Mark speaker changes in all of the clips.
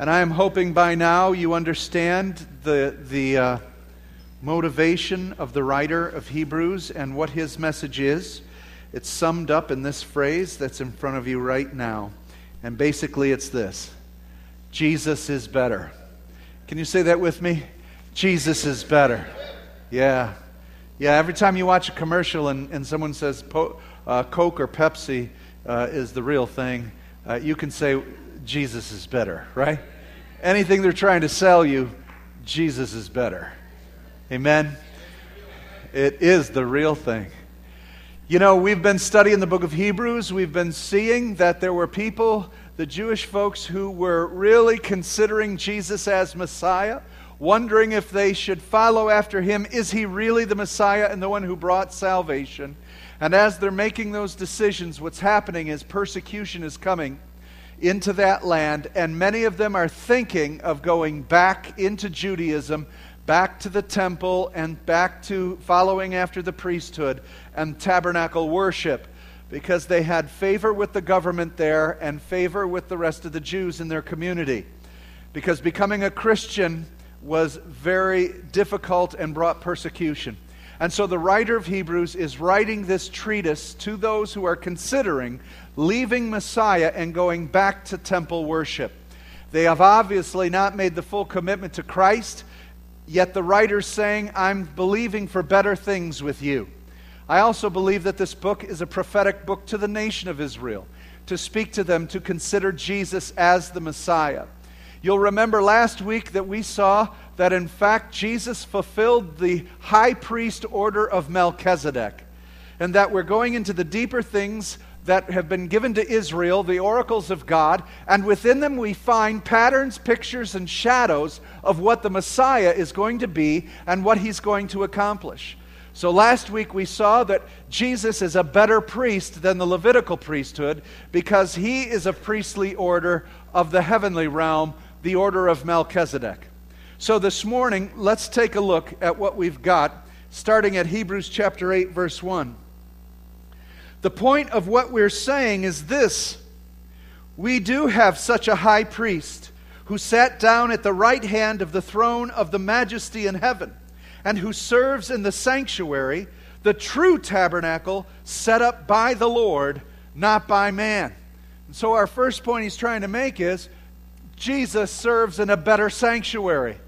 Speaker 1: And I am hoping by now you understand the, the uh, motivation of the writer of Hebrews and what his message is. It's summed up in this phrase that's in front of you right now. And basically, it's this Jesus is better. Can you say that with me? Jesus is better. Yeah. Yeah, every time you watch a commercial and, and someone says po- uh, Coke or Pepsi uh, is the real thing, uh, you can say Jesus is better, right? Anything they're trying to sell you, Jesus is better. Amen? It is the real thing. You know, we've been studying the book of Hebrews. We've been seeing that there were people, the Jewish folks, who were really considering Jesus as Messiah, wondering if they should follow after him. Is he really the Messiah and the one who brought salvation? And as they're making those decisions, what's happening is persecution is coming into that land, and many of them are thinking of going back into Judaism back to the temple and back to following after the priesthood and tabernacle worship because they had favor with the government there and favor with the rest of the Jews in their community. Because becoming a Christian was very difficult and brought persecution. And so the writer of Hebrews is writing this treatise to those who are considering leaving Messiah and going back to temple worship. They have obviously not made the full commitment to Christ, Yet the writer's saying, I'm believing for better things with you. I also believe that this book is a prophetic book to the nation of Israel, to speak to them to consider Jesus as the Messiah. You'll remember last week that we saw that in fact Jesus fulfilled the high priest order of Melchizedek, and that we're going into the deeper things that have been given to Israel, the oracles of God, and within them we find patterns, pictures, and shadows of what the Messiah is going to be and what he's going to accomplish. So last week we saw that Jesus is a better priest than the Levitical priesthood because he is a priestly order of the heavenly realm, the order of Melchizedek. So this morning, let's take a look at what we've got, starting at Hebrews chapter 8, verse 1. The point of what we're saying is this we do have such a high priest who sat down at the right hand of the throne of the majesty in heaven and who serves in the sanctuary, the true tabernacle set up by the Lord, not by man. And so, our first point he's trying to make is Jesus serves in a better sanctuary.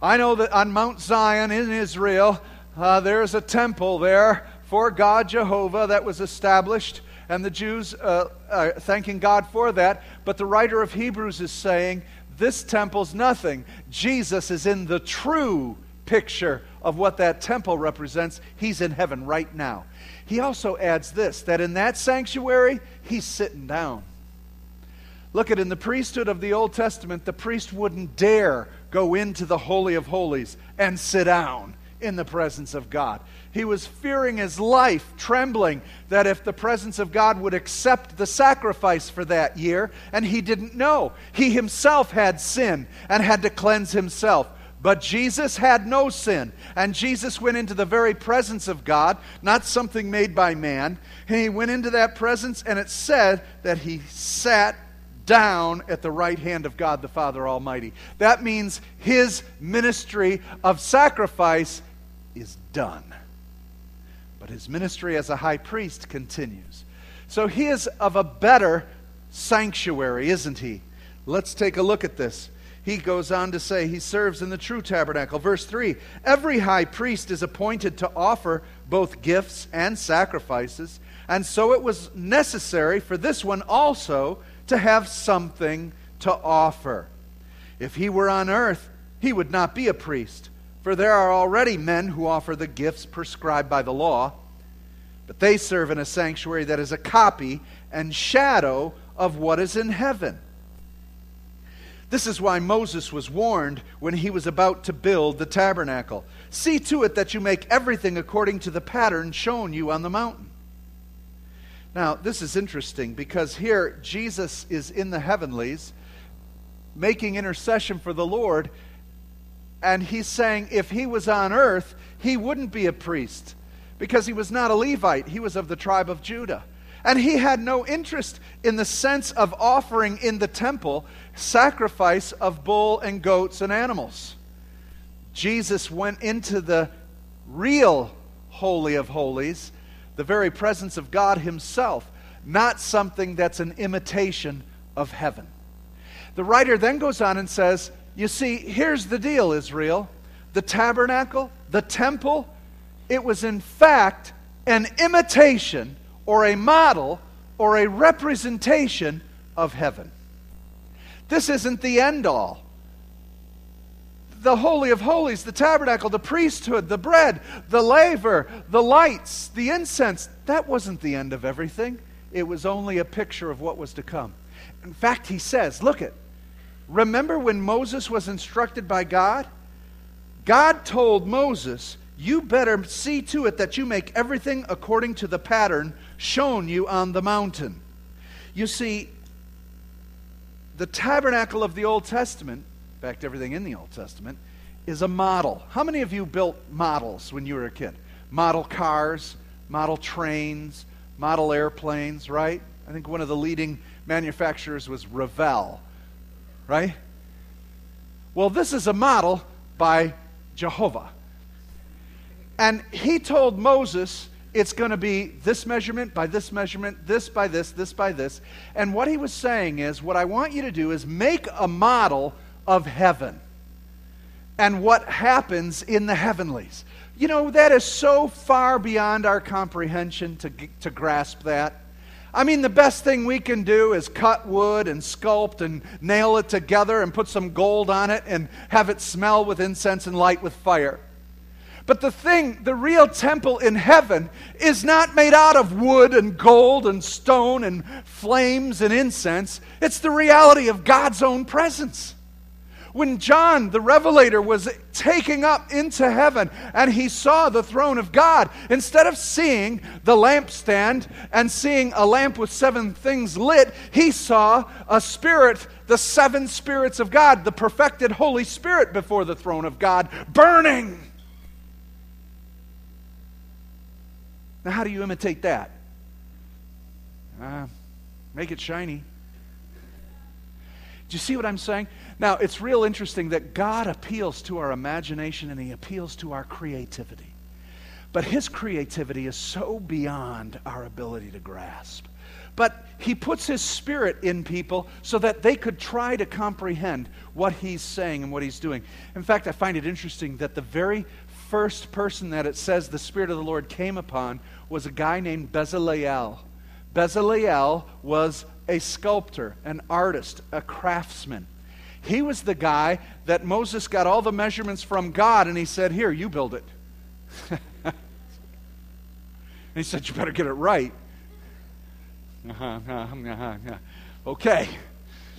Speaker 1: I know that on Mount Zion in Israel, uh, there's a temple there for God Jehovah that was established, and the Jews uh, are thanking God for that. But the writer of Hebrews is saying, This temple's nothing. Jesus is in the true picture of what that temple represents. He's in heaven right now. He also adds this that in that sanctuary, he's sitting down. Look at in the priesthood of the Old Testament, the priest wouldn't dare go into the Holy of Holies and sit down in the presence of God. He was fearing his life, trembling that if the presence of God would accept the sacrifice for that year, and he didn't know. He himself had sin and had to cleanse himself. But Jesus had no sin. And Jesus went into the very presence of God, not something made by man. And he went into that presence, and it said that he sat down at the right hand of God the Father Almighty. That means his ministry of sacrifice is done. But his ministry as a high priest continues. So he is of a better sanctuary, isn't he? Let's take a look at this. He goes on to say he serves in the true tabernacle. Verse 3 Every high priest is appointed to offer both gifts and sacrifices, and so it was necessary for this one also to have something to offer. If he were on earth, he would not be a priest for there are already men who offer the gifts prescribed by the law, but they serve in a sanctuary that is a copy and shadow of what is in heaven. This is why Moses was warned when he was about to build the tabernacle. See to it that you make everything according to the pattern shown you on the mountain. Now, this is interesting because here Jesus is in the heavenlies making intercession for the Lord, and he's saying if he was on earth, he wouldn't be a priest because he was not a Levite. He was of the tribe of Judah. And he had no interest in the sense of offering in the temple sacrifice of bull and goats and animals. Jesus went into the real Holy of Holies, the very presence of God Himself, not something that's an imitation of heaven. The writer then goes on and says, You see, here's the deal, Israel. The tabernacle, the temple, it was in fact an imitation or a model or a representation of heaven. This isn't the end all. The Holy of Holies, the tabernacle, the priesthood, the bread, the laver, the lights, the incense, that wasn't the end of everything. It was only a picture of what was to come. In fact, he says, look it. Remember when Moses was instructed by God? God told Moses, You better see to it that you make everything according to the pattern shown you on the mountain. You see, the tabernacle of the Old Testament, fact, everything in the Old Testament, is a model. How many of you built models when you were a kid? Model cars, model trains, model airplanes, right? I think one of the leading manufacturers was Revell, right? Well, this is a model by Jehovah. And he told Moses, it's going to be this measurement by this measurement, this by this, this by this. And what he was saying is, what I want you to do is make a model of heaven and what happens in the heavenlies. You know, that is so far beyond our comprehension to, to grasp that. I mean, the best thing we can do is cut wood and sculpt and nail it together and put some gold on it and have it smell with incense and light with fire. But the thing, the real temple in heaven, is not made out of wood and gold and stone and flames and incense. It's the reality of God's own presence. When John, the Revelator, was taking up into heaven and he saw the throne of God, instead of seeing the lampstand and seeing a lamp with seven things lit, he saw a spirit, the seven spirits of God, the perfected Holy Spirit before the throne of God, burning Now, how do you imitate that? Uh, make it shiny. Do you see what I'm saying? Now, it's real interesting that God appeals to our imagination and He appeals to our creativity. But His creativity is so beyond our ability to grasp. But He puts His Spirit in people so that they could try to comprehend what He's saying and what He's doing. In fact, I find it interesting that the very first person that it says the Spirit of the Lord came upon was a guy named Bezaleel. Bezaleel was a sculptor, an artist, a craftsman. He was the guy that Moses got all the measurements from God and he said, Here, you build it. and he said, You better get it right. Okay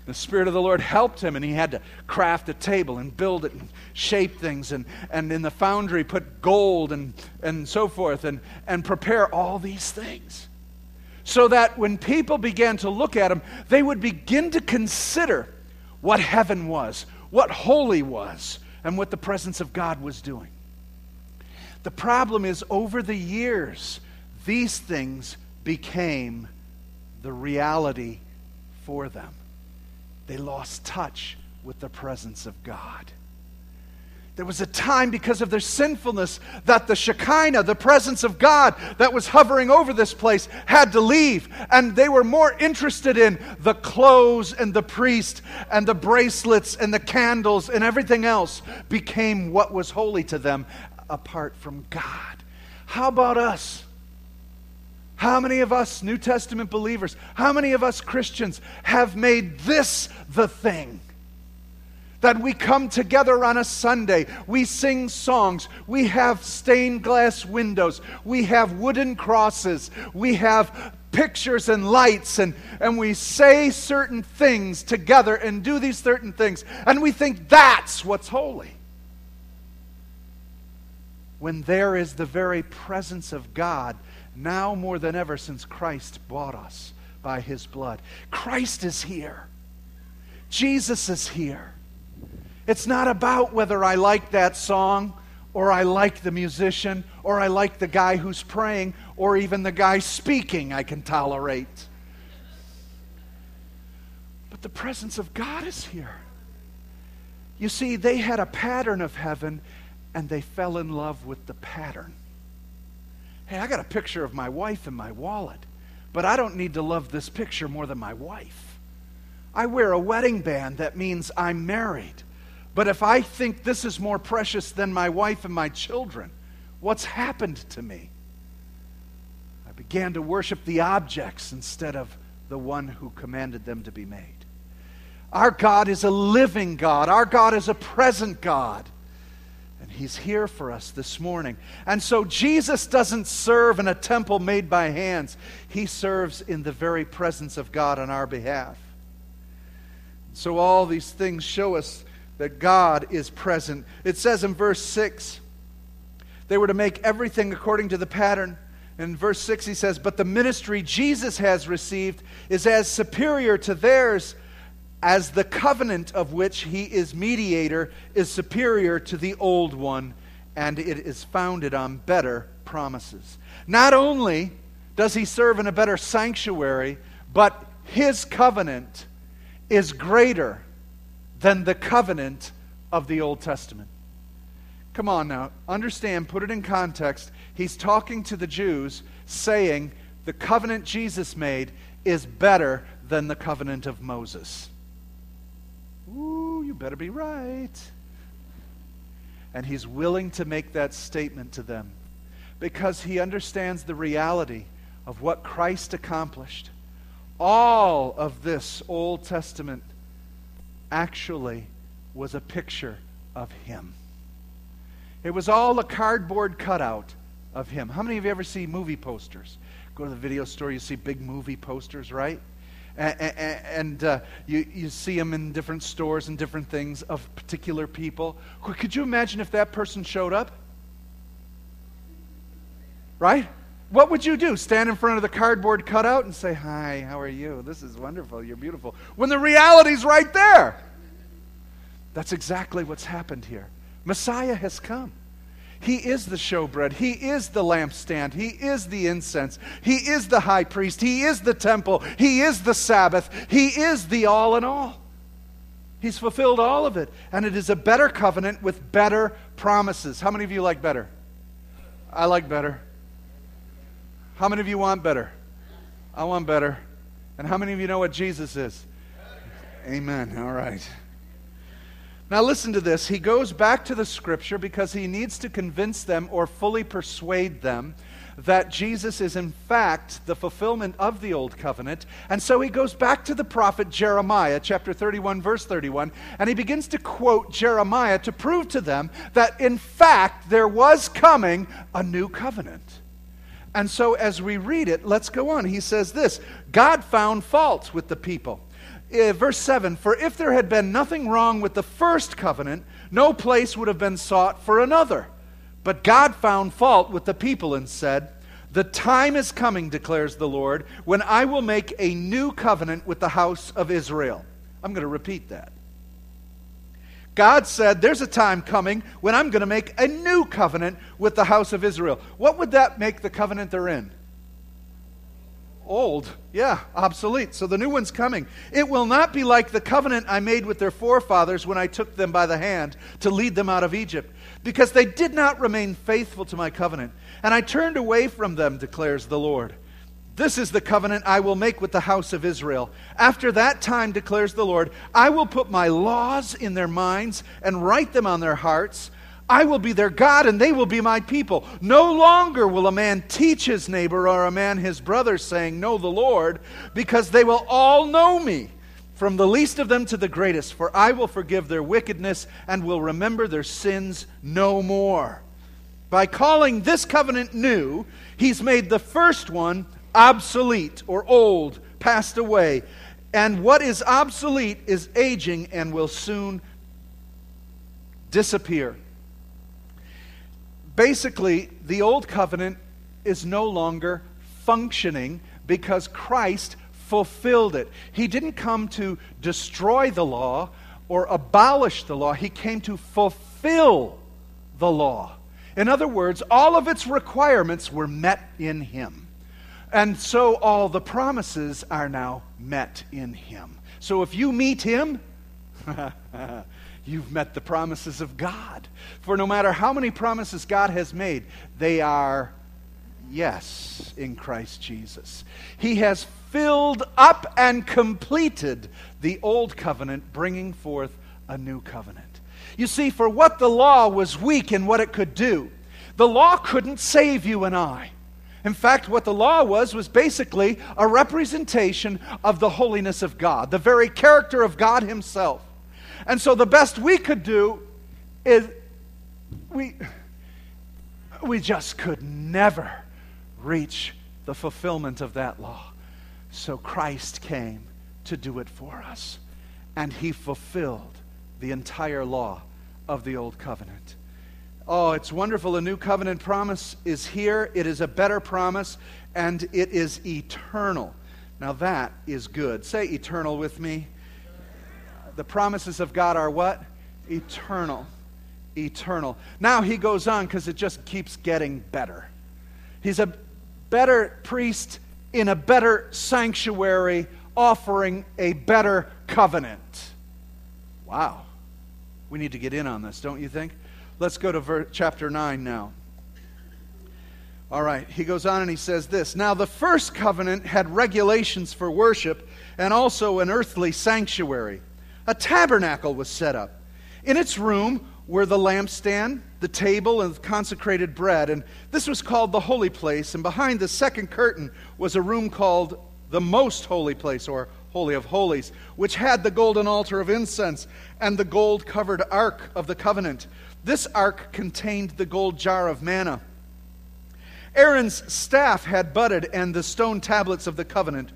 Speaker 1: the Spirit of the Lord helped him, and he had to craft a table and build it and shape things, and, and in the foundry put gold and, and so forth, and, and prepare all these things. So that when people began to look at him, they would begin to consider what heaven was, what holy was, and what the presence of God was doing. The problem is, over the years, these things became the reality for them they lost touch with the presence of God. There was a time because of their sinfulness that the Shekinah, the presence of God that was hovering over this place, had to leave. And they were more interested in the clothes and the priest and the bracelets and the candles and everything else became what was holy to them apart from God. How about us? How many of us New Testament believers, how many of us Christians have made this the thing? That we come together on a Sunday, we sing songs, we have stained glass windows, we have wooden crosses, we have pictures and lights, and, and we say certain things together and do these certain things, and we think that's what's holy. When there is the very presence of God now more than ever since Christ bought us by his blood. Christ is here. Jesus is here. It's not about whether I like that song or I like the musician or I like the guy who's praying or even the guy speaking I can tolerate. But the presence of God is here. You see, they had a pattern of heaven and they fell in love with the pattern. Hey, I got a picture of my wife in my wallet, but I don't need to love this picture more than my wife. I wear a wedding band that means I'm married. But if I think this is more precious than my wife and my children, what's happened to me? I began to worship the objects instead of the one who commanded them to be made. Our God is a living God, our God is a present God. And He's here for us this morning. And so Jesus doesn't serve in a temple made by hands, He serves in the very presence of God on our behalf. So all these things show us that God is present. It says in verse 6 they were to make everything according to the pattern. In verse 6, he says, But the ministry Jesus has received is as superior to theirs as the covenant of which he is mediator is superior to the old one, and it is founded on better promises. Not only does he serve in a better sanctuary, but his covenant is greater than the covenant of the Old Testament. Come on now, understand, put it in context. He's talking to the Jews, saying the covenant Jesus made is better than the covenant of Moses. Ooh, you better be right. And he's willing to make that statement to them because he understands the reality of what Christ accomplished. All of this Old Testament actually was a picture of him. It was all a cardboard cutout of him. How many of you ever see movie posters? Go to the video store, you see big movie posters, right? And, uh, you, you see them in different stores and different things of particular people. Could you imagine if that person showed up? Right? What would you do? Stand in front of the cardboard cutout and say, Hi, how are you? This is wonderful. You're beautiful. When the reality's right there. That's exactly what's happened here. Messiah has come. He is the showbread. He is the lampstand. He is the incense. He is the high priest. He is the temple. He is the Sabbath. He is the all in all. He's fulfilled all of it. And it is a better covenant with better promises. How many of you like better? I like better. How many of you want better? I want better. And how many of you know what Jesus is? Amen. All right. Now, listen to this. He goes back to the scripture because he needs to convince them or fully persuade them that Jesus is, in fact, the fulfillment of the old covenant. And so he goes back to the prophet Jeremiah, chapter 31, verse 31, and he begins to quote Jeremiah to prove to them that, in fact, there was coming a new covenant. And so as we read it, let's go on. He says this God found fault with the people. Uh, verse 7 For if there had been nothing wrong with the first covenant, no place would have been sought for another. But God found fault with the people and said, The time is coming, declares the Lord, when I will make a new covenant with the house of Israel. I'm going to repeat that. God said, There's a time coming when I'm going to make a new covenant with the house of Israel. What would that make the covenant they're in? Old. Yeah, obsolete. So the new one's coming. It will not be like the covenant I made with their forefathers when I took them by the hand to lead them out of Egypt, because they did not remain faithful to my covenant. And I turned away from them, declares the Lord. This is the covenant I will make with the house of Israel. After that time, declares the Lord, I will put my laws in their minds and write them on their hearts. I will be their God and they will be my people. No longer will a man teach his neighbor or a man his brother, saying, Know the Lord, because they will all know me, from the least of them to the greatest. For I will forgive their wickedness and will remember their sins no more. By calling this covenant new, he's made the first one obsolete or old, passed away. And what is obsolete is aging and will soon disappear. Basically, the old covenant is no longer functioning because Christ fulfilled it. He didn't come to destroy the law or abolish the law, He came to fulfill the law. In other words, all of its requirements were met in him. And so all the promises are now met in him. So if you meet him, you've met the promises of God. For no matter how many promises God has made, they are yes in Christ Jesus. He has filled up and completed the old covenant, bringing forth a new covenant. You see, for what the law was weak in what it could do, the law couldn't save you and I. In fact, what the law was was basically a representation of the holiness of God, the very character of God Himself. And so the best we could do is we, we just could never reach the fulfillment of that law. So Christ came to do it for us. And He fulfilled the entire law of the Old Covenant. Oh, it's wonderful. A new covenant promise is here. It is a better promise, and it is eternal. Now, that is good. Say eternal with me. The promises of God are what? Eternal. Eternal. Now he goes on because it just keeps getting better. He's a better priest in a better sanctuary, offering a better covenant. Wow. We need to get in on this, don't you think? Let's go to ver- chapter 9 now. All right, he goes on and he says this Now, the first covenant had regulations for worship and also an earthly sanctuary. A tabernacle was set up. In its room were the lampstand, the table, and the consecrated bread. And this was called the holy place. And behind the second curtain was a room called the most holy place, or Holy of Holies, which had the golden altar of incense and the gold covered ark of the covenant. This ark contained the gold jar of manna. Aaron's staff had budded and the stone tablets of the covenant.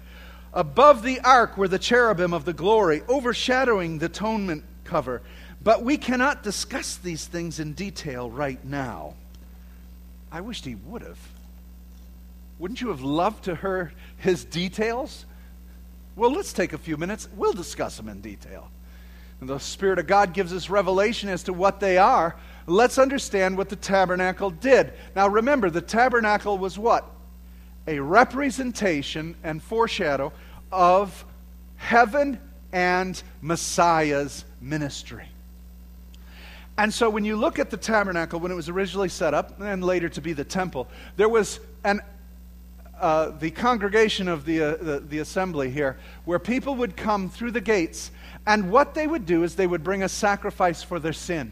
Speaker 1: Above the ark were the cherubim of the glory, overshadowing the atonement cover. But we cannot discuss these things in detail right now. I wished he would have. Wouldn't you have loved to hear his details? Well, let's take a few minutes. We'll discuss them in detail. The Spirit of God gives us revelation as to what they are. Let's understand what the tabernacle did. Now, remember, the tabernacle was what? A representation and foreshadow of heaven and Messiah's ministry. And so, when you look at the tabernacle, when it was originally set up and later to be the temple, there was an uh, the congregation of the, uh, the, the assembly here, where people would come through the gates and what they would do is they would bring a sacrifice for their sin.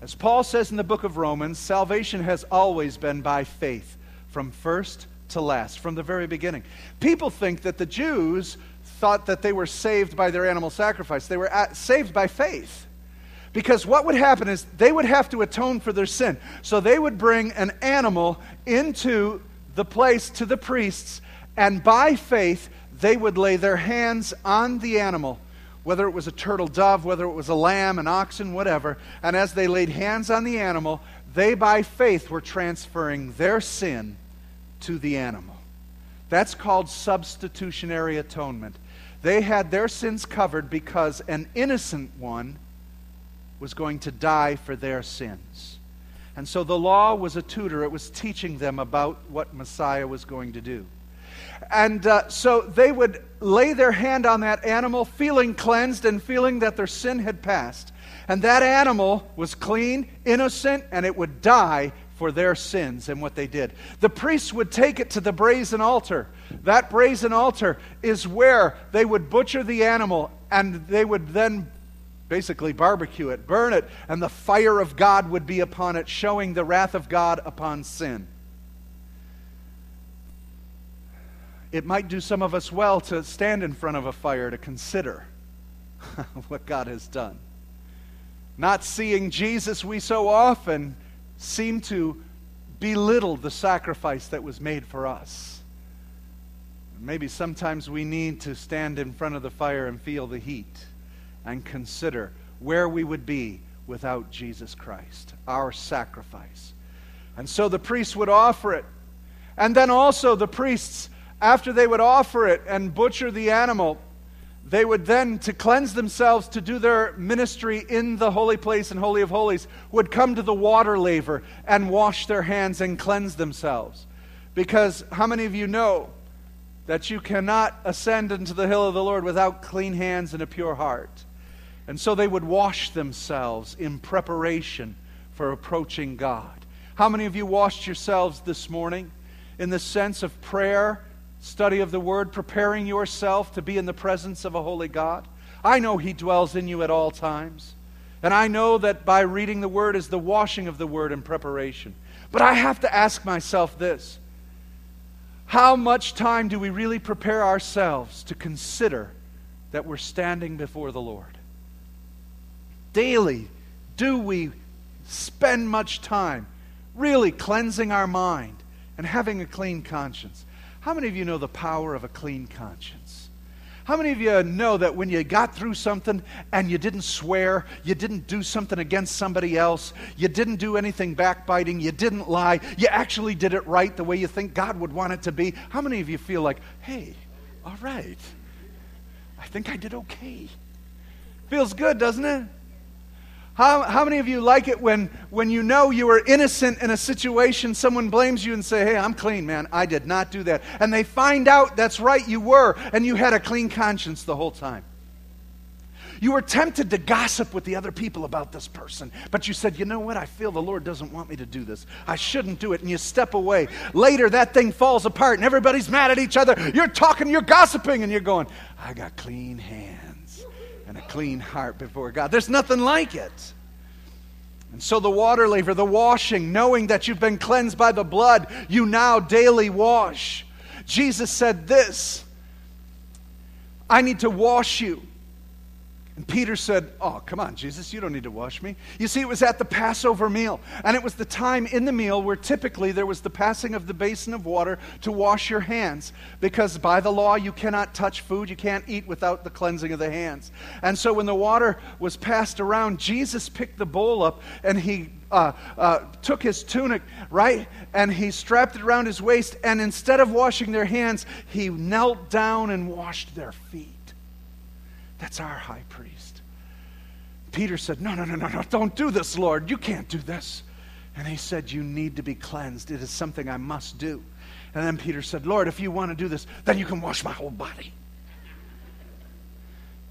Speaker 1: As Paul says in the book of Romans, salvation has always been by faith, from first to last, from the very beginning. People think that the Jews thought that they were saved by their animal sacrifice, they were at, saved by faith. Because what would happen is they would have to atone for their sin. So they would bring an animal into the place to the priests, and by faith, they would lay their hands on the animal whether it was a turtle dove, whether it was a lamb, an oxen, whatever. And as they laid hands on the animal, they by faith were transferring their sin to the animal. That's called substitutionary atonement. They had their sins covered because an innocent one was going to die for their sins. And so the law was a tutor, it was teaching them about what Messiah was going to do. And uh, so they would lay their hand on that animal, feeling cleansed and feeling that their sin had passed. And that animal was clean, innocent, and it would die for their sins and what they did. The priests would take it to the brazen altar. That brazen altar is where they would butcher the animal and they would then basically barbecue it, burn it, and the fire of God would be upon it, showing the wrath of God upon sin. It might do some of us well to stand in front of a fire to consider what God has done. Not seeing Jesus, we so often seem to belittle the sacrifice that was made for us. Maybe sometimes we need to stand in front of the fire and feel the heat and consider where we would be without Jesus Christ, our sacrifice. And so the priests would offer it. And then also the priests after they would offer it and butcher the animal, they would then, to cleanse themselves, to do their ministry in the holy place and Holy of Holies, would come to the water laver and wash their hands and cleanse themselves. Because how many of you know that you cannot ascend into the hill of the Lord without clean hands and a pure heart? And so they would wash themselves in preparation for approaching God. How many of you washed yourselves this morning in the sense of prayer, study of the Word, preparing yourself to be in the presence of a holy God? I know He dwells in you at all times. And I know that by reading the Word is the washing of the Word in preparation. But I have to ask myself this How much time do we really prepare ourselves to consider that we're standing before the Lord? Daily, do we spend much time really cleansing our mind and having a clean conscience? How many of you know the power of a clean conscience? How many of you know that when you got through something and you didn't swear, you didn't do something against somebody else, you didn't do anything backbiting, you didn't lie, you actually did it right the way you think God would want it to be? How many of you feel like, hey, all right, I think I did okay? Feels good, doesn't it? How, how many of you like it when, when you know you were innocent in a situation, someone blames you and say, hey, I'm clean, man. I did not do that. And they find out that's right, you were, and you had a clean conscience the whole time. You were tempted to gossip with the other people about this person, but you said, you know what? I feel the Lord doesn't want me to do this. I shouldn't do it. And you step away. Later, that thing falls apart and everybody's mad at each other. You're talking, you're gossiping, and you're going, I got clean hands and a clean heart before God. There's nothing like it. And so the water laver, the washing, knowing that you've been cleansed by the blood, you now daily wash. Jesus said this I need to wash you and Peter said, Oh, come on, Jesus, you don't need to wash me. You see, it was at the Passover meal. And it was the time in the meal where typically there was the passing of the basin of water to wash your hands. Because by the law, you cannot touch food, you can't eat without the cleansing of the hands. And so when the water was passed around, Jesus picked the bowl up and he uh, uh, took his tunic, right? And he strapped it around his waist. And instead of washing their hands, he knelt down and washed their feet. That's our high priest. Peter said, No, no, no, no, no, don't do this, Lord. You can't do this. And he said, You need to be cleansed. It is something I must do. And then Peter said, Lord, if you want to do this, then you can wash my whole body.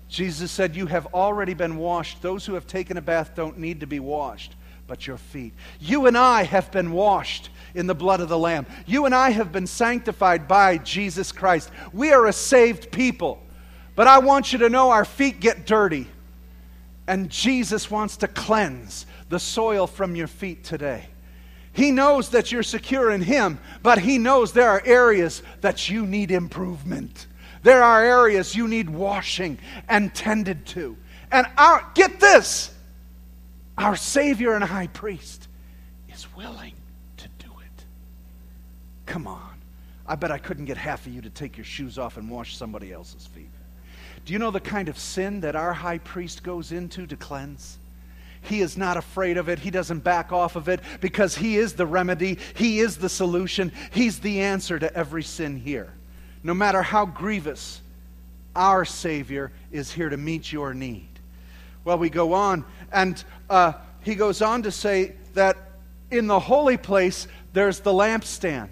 Speaker 1: Jesus said, You have already been washed. Those who have taken a bath don't need to be washed, but your feet. You and I have been washed in the blood of the Lamb. You and I have been sanctified by Jesus Christ. We are a saved people. But I want you to know our feet get dirty. And Jesus wants to cleanse the soil from your feet today. He knows that you're secure in Him, but He knows there are areas that you need improvement. There are areas you need washing and tended to. And our, get this our Savior and High Priest is willing to do it. Come on. I bet I couldn't get half of you to take your shoes off and wash somebody else's feet. Do you know the kind of sin that our high priest goes into to cleanse? He is not afraid of it. He doesn't back off of it because He is the remedy. He is the solution. He's the answer to every sin here. No matter how grievous, our Savior is here to meet your need. Well, we go on, and uh, he goes on to say that in the holy place, there's the lampstand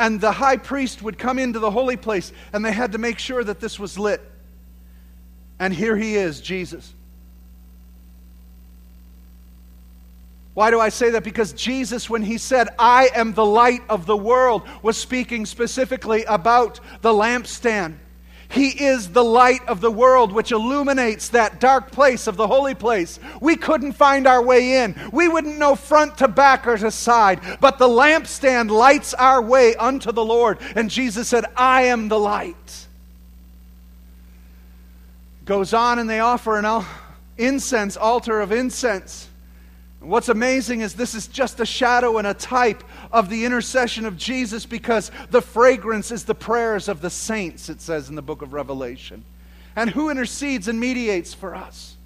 Speaker 1: and the high priest would come into the holy place, and they had to make sure that this was lit. And here he is, Jesus. Why do I say that? Because Jesus, when he said, I am the light of the world, was speaking specifically about the lampstand. He is the light of the world which illuminates that dark place of the holy place. We couldn't find our way in. We wouldn't know front to back or to side. But the lampstand lights our way unto the Lord. And Jesus said, I am the light. Goes on and they offer an incense, altar of incense. What's amazing is this is just a shadow and a type of the intercession of Jesus because the fragrance is the prayers of the saints, it says in the book of Revelation. And who intercedes and mediates for us?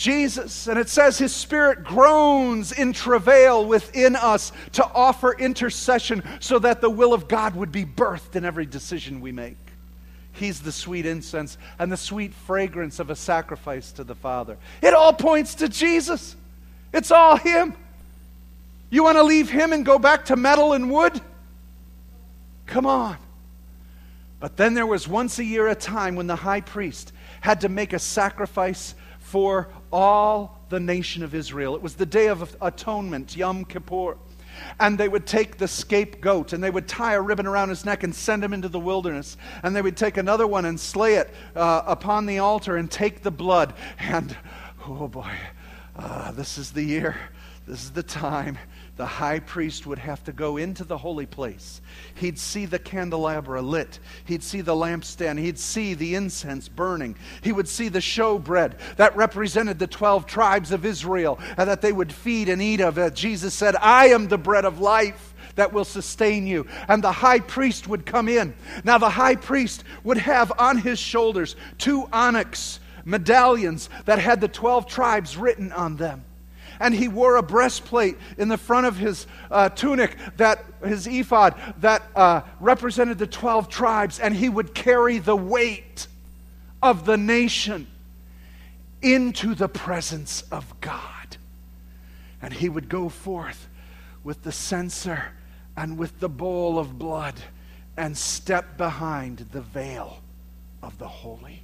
Speaker 1: Jesus. And it says his spirit groans in travail within us to offer intercession so that the will of God would be birthed in every decision we make. He's the sweet incense and the sweet fragrance of a sacrifice to the Father. It all points to Jesus. It's all Him. You want to leave Him and go back to metal and wood? Come on. But then there was once a year a time when the high priest had to make a sacrifice for all the nation of Israel. It was the day of atonement, Yom Kippur. And they would take the scapegoat and they would tie a ribbon around his neck and send him into the wilderness. And they would take another one and slay it uh, upon the altar and take the blood. And, oh boy, uh, this is the year, this is the time the high priest would have to go into the holy place. He'd see the candelabra lit. He'd see the lampstand. He'd see the incense burning. He would see the showbread that represented the 12 tribes of Israel and that they would feed and eat of it. Jesus said, I am the bread of life that will sustain you. And the high priest would come in. Now, the high priest would have on his shoulders two onyx medallions that had the 12 tribes written on them and he wore a breastplate in the front of his uh, tunic, that his ephod, that uh, represented the 12 tribes, and he would carry the weight of the nation into the presence of God. And he would go forth with the censer and with the bowl of blood and step behind the veil of the Holy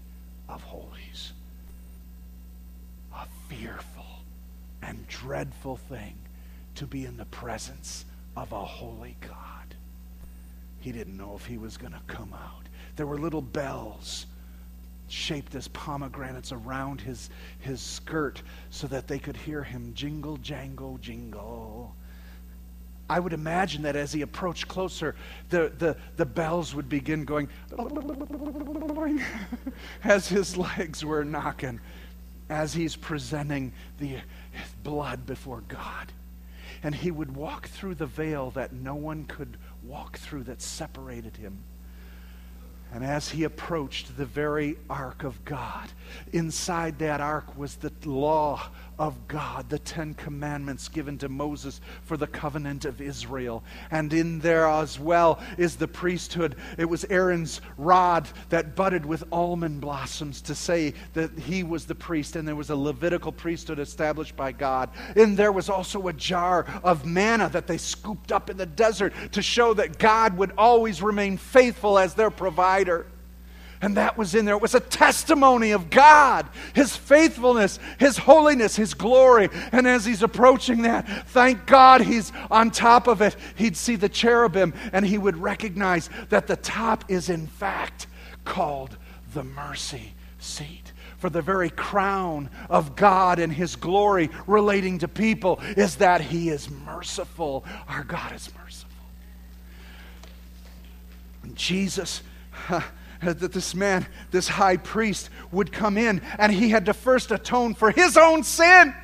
Speaker 1: of Holies. A fearful and dreadful thing to be in the presence of a holy God. He didn't know if he was going to come out. There were little bells shaped as pomegranates around his, his skirt so that they could hear him jingle, jangle, jingle. I would imagine that as he approached closer, the, the, the bells would begin going as his legs were knocking, as he's presenting the blood before God. And he would walk through the veil that no one could walk through that separated him. And as he approached the very ark of God, inside that ark was the law of God, the Ten Commandments given to Moses for the covenant of Israel. And in there as well is the priesthood. It was Aaron's rod that budded with almond blossoms to say that he was the priest, and there was a Levitical priesthood established by God. And there was also a jar of manna that they scooped up in the desert to show that God would always remain faithful as their provider. And that was in there. It was a testimony of God, His faithfulness, His holiness, His glory. And as He's approaching that, thank God He's on top of it. He'd see the cherubim and He would recognize that the top is, in fact, called the mercy seat. For the very crown of God and His glory relating to people is that He is merciful. Our God is merciful. And Jesus Uh, that this man, this high priest, would come in and he had to first atone for his own sin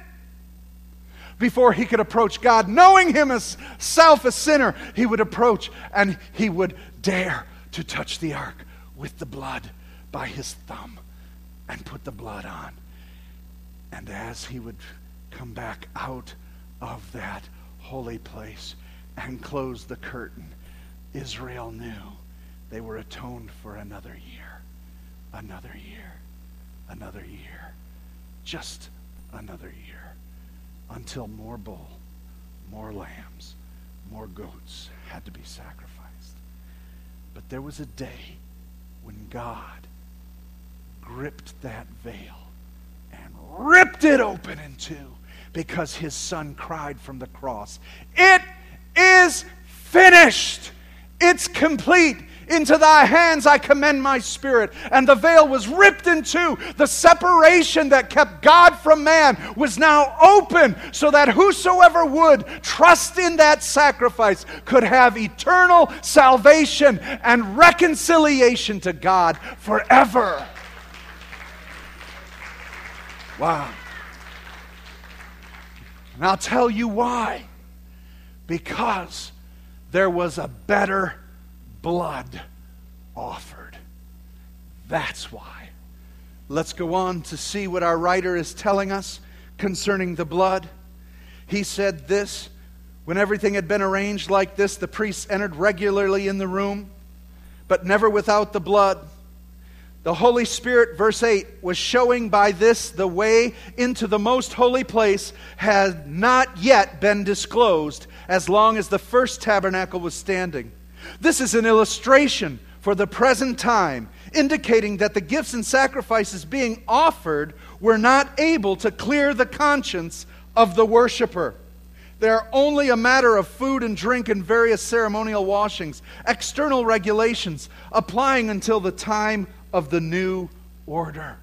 Speaker 1: before he could approach God. Knowing him as self a sinner, he would approach and he would dare to touch the ark with the blood by his thumb and put the blood on. And as he would come back out of that holy place and close the curtain, Israel knew they were atoned for another year, another year, another year, just another year, until more bull, more lambs, more goats had to be sacrificed. But there was a day when God gripped that veil and ripped it open in two because his son cried from the cross, It is finished! It's complete. Into thy hands I commend my spirit. And the veil was ripped in two. The separation that kept God from man was now open so that whosoever would trust in that sacrifice could have eternal salvation and reconciliation to God forever. Wow. And I'll tell you why. Because there was a better blood offered. That's why. Let's go on to see what our writer is telling us concerning the blood. He said this when everything had been arranged like this, the priests entered regularly in the room, but never without the blood. The Holy Spirit, verse 8, was showing by this the way into the most holy place had not yet been disclosed as long as the first tabernacle was standing. This is an illustration for the present time, indicating that the gifts and sacrifices being offered were not able to clear the conscience of the worshiper. They are only a matter of food and drink and various ceremonial washings, external regulations applying until the time of the new order.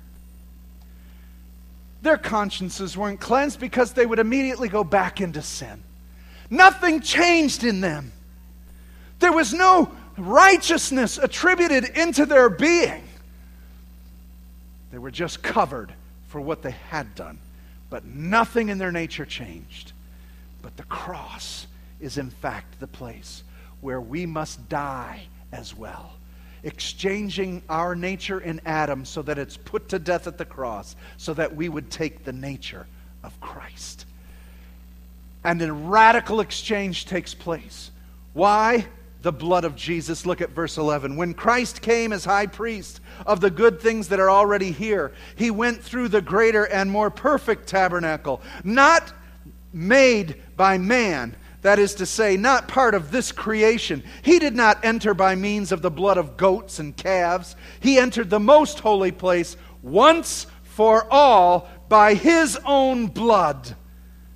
Speaker 1: Their consciences weren't cleansed because they would immediately go back into sin. Nothing changed in them. There was no righteousness attributed into their being. They were just covered for what they had done, but nothing in their nature changed. But the cross is, in fact, the place where we must die as well. Exchanging our nature in Adam so that it's put to death at the cross, so that we would take the nature of Christ. And a radical exchange takes place. Why? The blood of Jesus. Look at verse 11. When Christ came as high priest of the good things that are already here, he went through the greater and more perfect tabernacle, not made by man, that is to say, not part of this creation. He did not enter by means of the blood of goats and calves. He entered the most holy place once for all by his own blood,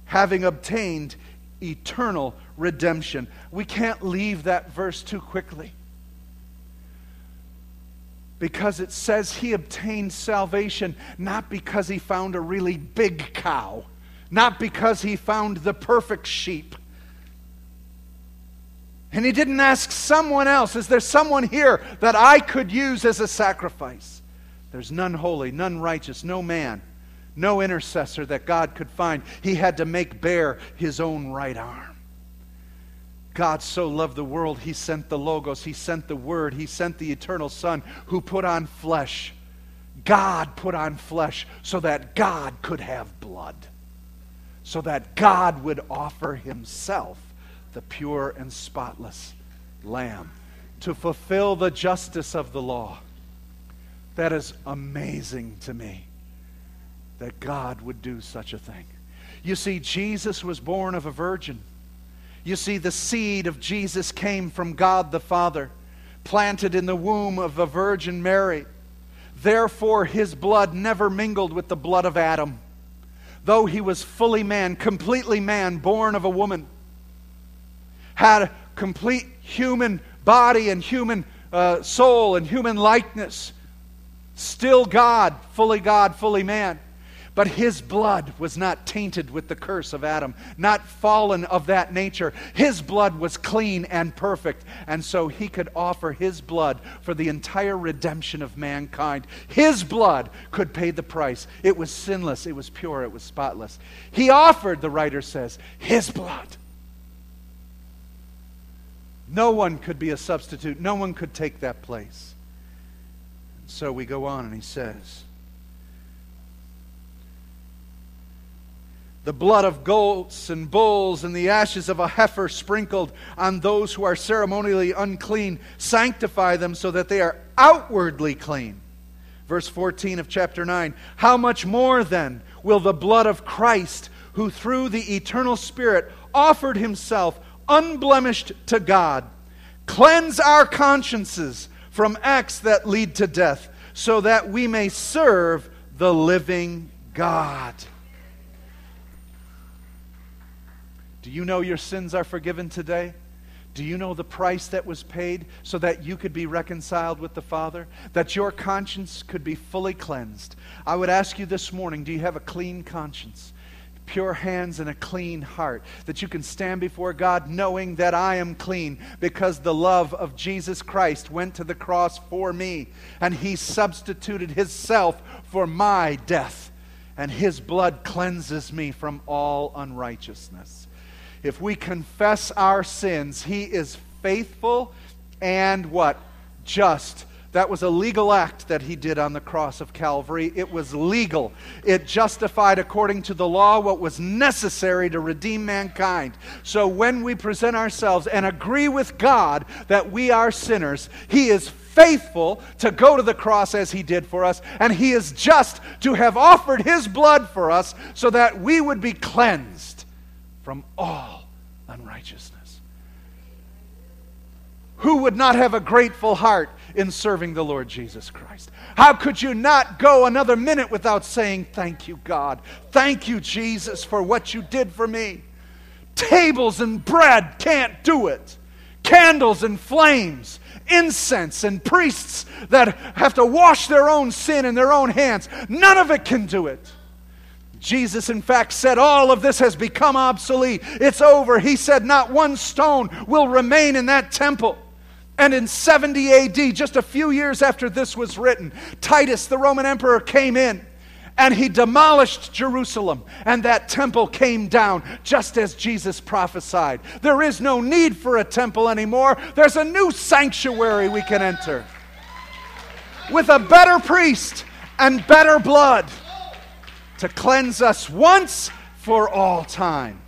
Speaker 1: having obtained eternal redemption. We can't leave that verse too quickly. Because it says he obtained salvation not because he found a really big cow not because he found the perfect sheep. And he didn't ask someone else, is there someone here that I could use as a sacrifice? There's none holy, none righteous, no man, no intercessor that God could find. He had to make bare his own right arm. God so loved the world, he sent the Logos, he sent the Word, he sent the eternal Son who put on flesh. God put on flesh so that God could have blood so that God would offer himself the pure and spotless lamb to fulfill the justice of the law. That is amazing to me that God would do such a thing. You see, Jesus was born of a virgin. You see, the seed of Jesus came from God the Father, planted in the womb of a Virgin Mary. Therefore, his blood never mingled with the blood of Adam though he was fully man, completely man, born of a woman, had a complete human body and human uh, soul and human likeness, still God, fully God, fully man. But his blood was not tainted with the curse of Adam, not fallen of that nature. His blood was clean and perfect, and so he could offer his blood for the entire redemption of mankind. His blood could pay the price. It was sinless, it was pure, it was spotless. He offered, the writer says, his blood. No one could be a substitute, no one could take that place. And So we go on, and he says, the blood of goats and bulls and the ashes of a heifer sprinkled on those who are ceremonially unclean sanctify them so that they are outwardly clean. Verse 14 of chapter 9 How much more then will the blood of Christ, who through the eternal Spirit offered himself unblemished to God, cleanse our consciences from acts that lead to death, so that we may serve the living God? Do you know your sins are forgiven today? Do you know the price that was paid so that you could be reconciled with the Father? That your conscience could be fully cleansed? I would ask you this morning do you have a clean conscience? Pure hands and a clean heart, that you can stand before God knowing that I am clean because the love of Jesus Christ went to the cross for me and He substituted Himself for my death, and His blood cleanses me from all unrighteousness if we confess our sins, He is faithful and what? Just. That was a legal act that he did on the cross of Calvary. It was legal. It justified, according to the law, what was necessary to redeem mankind. So when we present ourselves and agree with God that we are sinners, he is faithful to go to the cross as he did for us, and he is just to have offered his blood for us so that we would be cleansed from all unrighteousness. Who would not have a grateful heart in serving the Lord Jesus Christ? How could you not go another minute without saying, Thank you, God? Thank you, Jesus, for what you did for me? Tables and bread can't do it. Candles and flames, incense and priests that have to wash their own sin in their own hands, none of it can do it. Jesus, in fact, said, All of this has become obsolete. It's over. He said, Not one stone will remain in that temple. And in 70 AD, just a few years after this was written, Titus, the Roman emperor, came in and he demolished Jerusalem, and that temple came down just as Jesus prophesied. There is no need for a temple anymore, there's a new sanctuary we can enter with a better priest and better blood to cleanse us once for all time.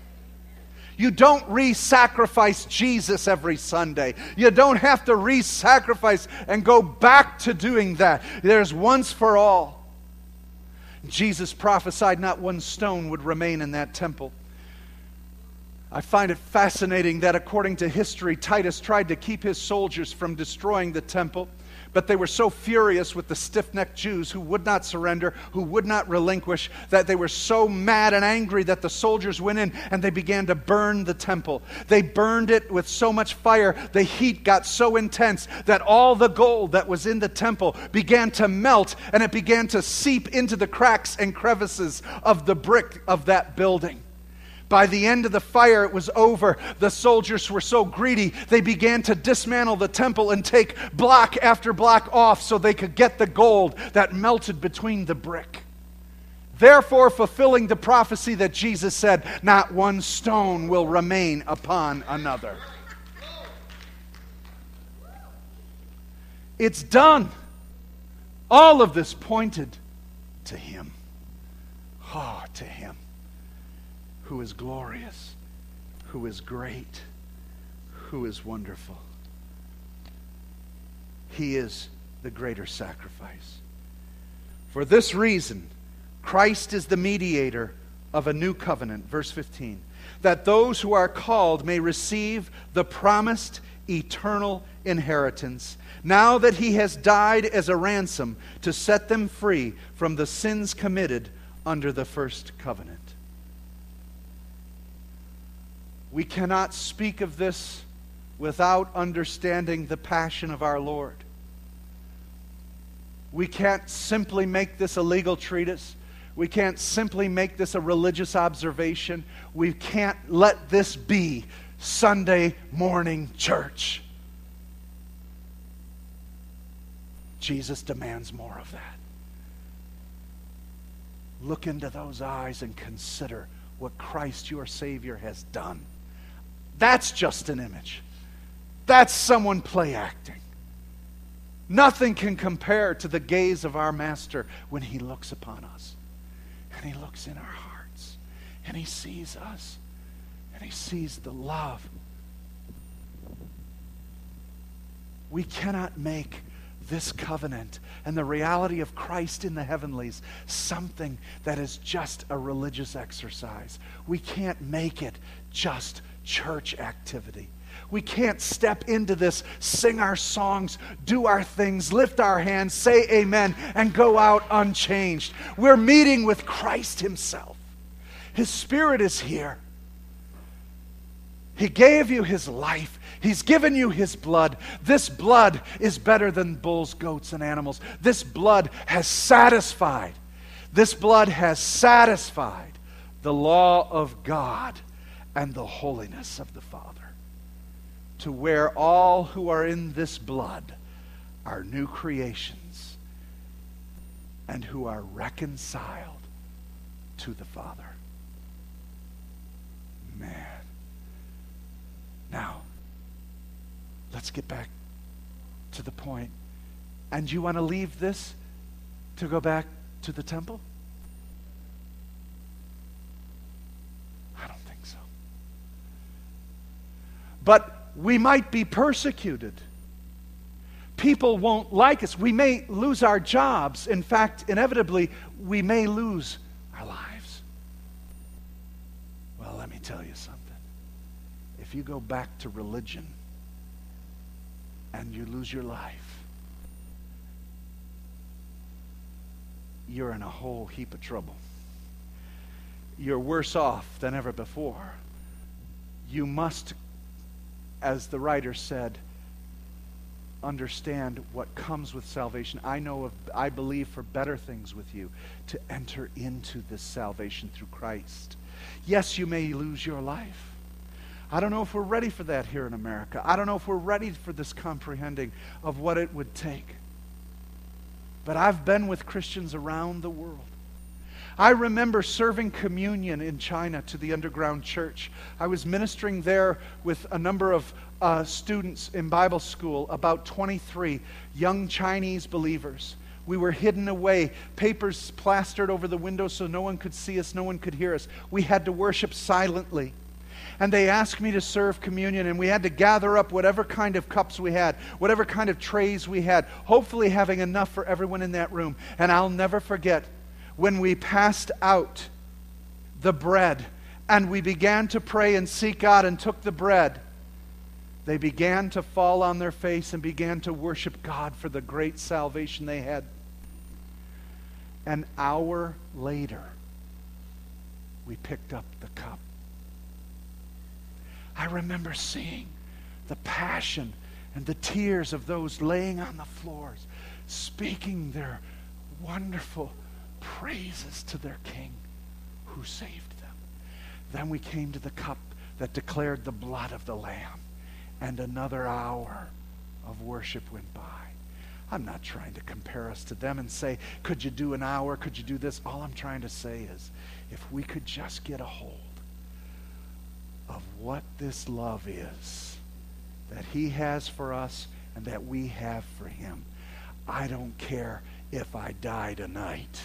Speaker 1: You don't re sacrifice Jesus every Sunday. You don't have to re sacrifice and go back to doing that. There's once for all. Jesus prophesied not one stone would remain in that temple. I find it fascinating that according to history, Titus tried to keep his soldiers from destroying the temple. But they were so furious with the stiff necked Jews who would not surrender, who would not relinquish, that they were so mad and angry that the soldiers went in and they began to burn the temple. They burned it with so much fire, the heat got so intense that all the gold that was in the temple began to melt and it began to seep into the cracks and crevices of the brick of that building. By the end of the fire, it was over. The soldiers were so greedy, they began to dismantle the temple and take block after block off so they could get the gold that melted between the brick. Therefore, fulfilling the prophecy that Jesus said, not one stone will remain upon another. It's done. All of this pointed to Him. Oh, to Him who is glorious, who is great, who is wonderful. He is the greater sacrifice. For this reason, Christ is the mediator of a new covenant. Verse 15. That those who are called may receive the promised eternal inheritance, now that he has died as a ransom to set them free from the sins committed under the first covenant. We cannot speak of this without understanding the passion of our Lord. We can't simply make this a legal treatise. We can't simply make this a religious observation. We can't let this be Sunday morning church. Jesus demands more of that. Look into those eyes and consider what Christ your Savior has done. That's just an image. That's someone play acting. Nothing can compare to the gaze of our Master when He looks upon us. And He looks in our hearts. And He sees us. And He sees the love. We cannot make this covenant and the reality of Christ in the heavenlies something that is just a religious exercise. We can't make it just church activity. We can't step into this, sing our songs, do our things, lift our hands, say amen, and go out unchanged. We're meeting with Christ Himself. His Spirit is here. He gave you His life. He's given you His blood. This blood is better than bulls, goats, and animals. This blood has satisfied. This blood has satisfied the law of God and the holiness of the Father, to where all who are in this blood are new creations and who are reconciled to the Father. Man. Now, let's get back to the point. And you want to leave this to go back to the temple? But we might be persecuted. people won't like us. We may lose our jobs. In fact, inevitably, we may lose our lives. Well, let me tell you something. If you go back to religion and you lose your life, you're in a whole heap of trouble. You're worse off than ever before. You must, as the writer said, understand what comes with salvation. I know of, I believe for better things with you to enter into this salvation through Christ. Yes, you may lose your life. I don't know if we're ready for that here in America. I don't know if we're ready for this comprehending of what it would take. But I've been with Christians around the world. I remember serving communion in China to the underground church. I was ministering there with a number of uh, students in Bible school, about 23 young Chinese believers. We were hidden away, papers plastered over the windows so no one could see us, no one could hear us. We had to worship silently. And they asked me to serve communion, and we had to gather up whatever kind of cups we had, whatever kind of trays we had, hopefully having enough for everyone in that room. And I'll never forget when we passed out the bread and we began to pray and seek God and took the bread they began to fall on their face and began to worship God for the great salvation they had. An hour later, we picked up the cup. I remember seeing the passion and the tears of those laying on the floors, speaking their wonderful praises to their King who saved them. Then we came to the cup that declared the blood of the Lamb and another hour of worship went by. I'm not trying to compare us to them and say, could you do an hour? Could you do this? All I'm trying to say is, if we could just get a hold of what this love is that he has for us and that we have for him, I don't care if I die tonight.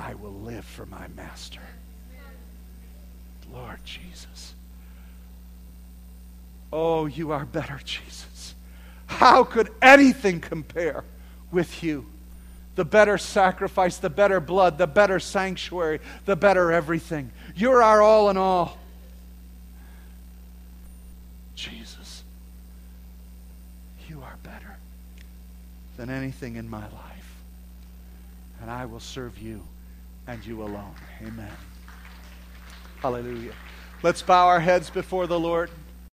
Speaker 1: I will live for my master. Lord Jesus. Oh, you are better, Jesus. How could anything compare with you? The better sacrifice, the better blood, the better sanctuary, the better everything. You're our all in all. Jesus, you are better than anything in my life. And I will serve you and you alone. Amen. Hallelujah. Let's bow our heads before the Lord.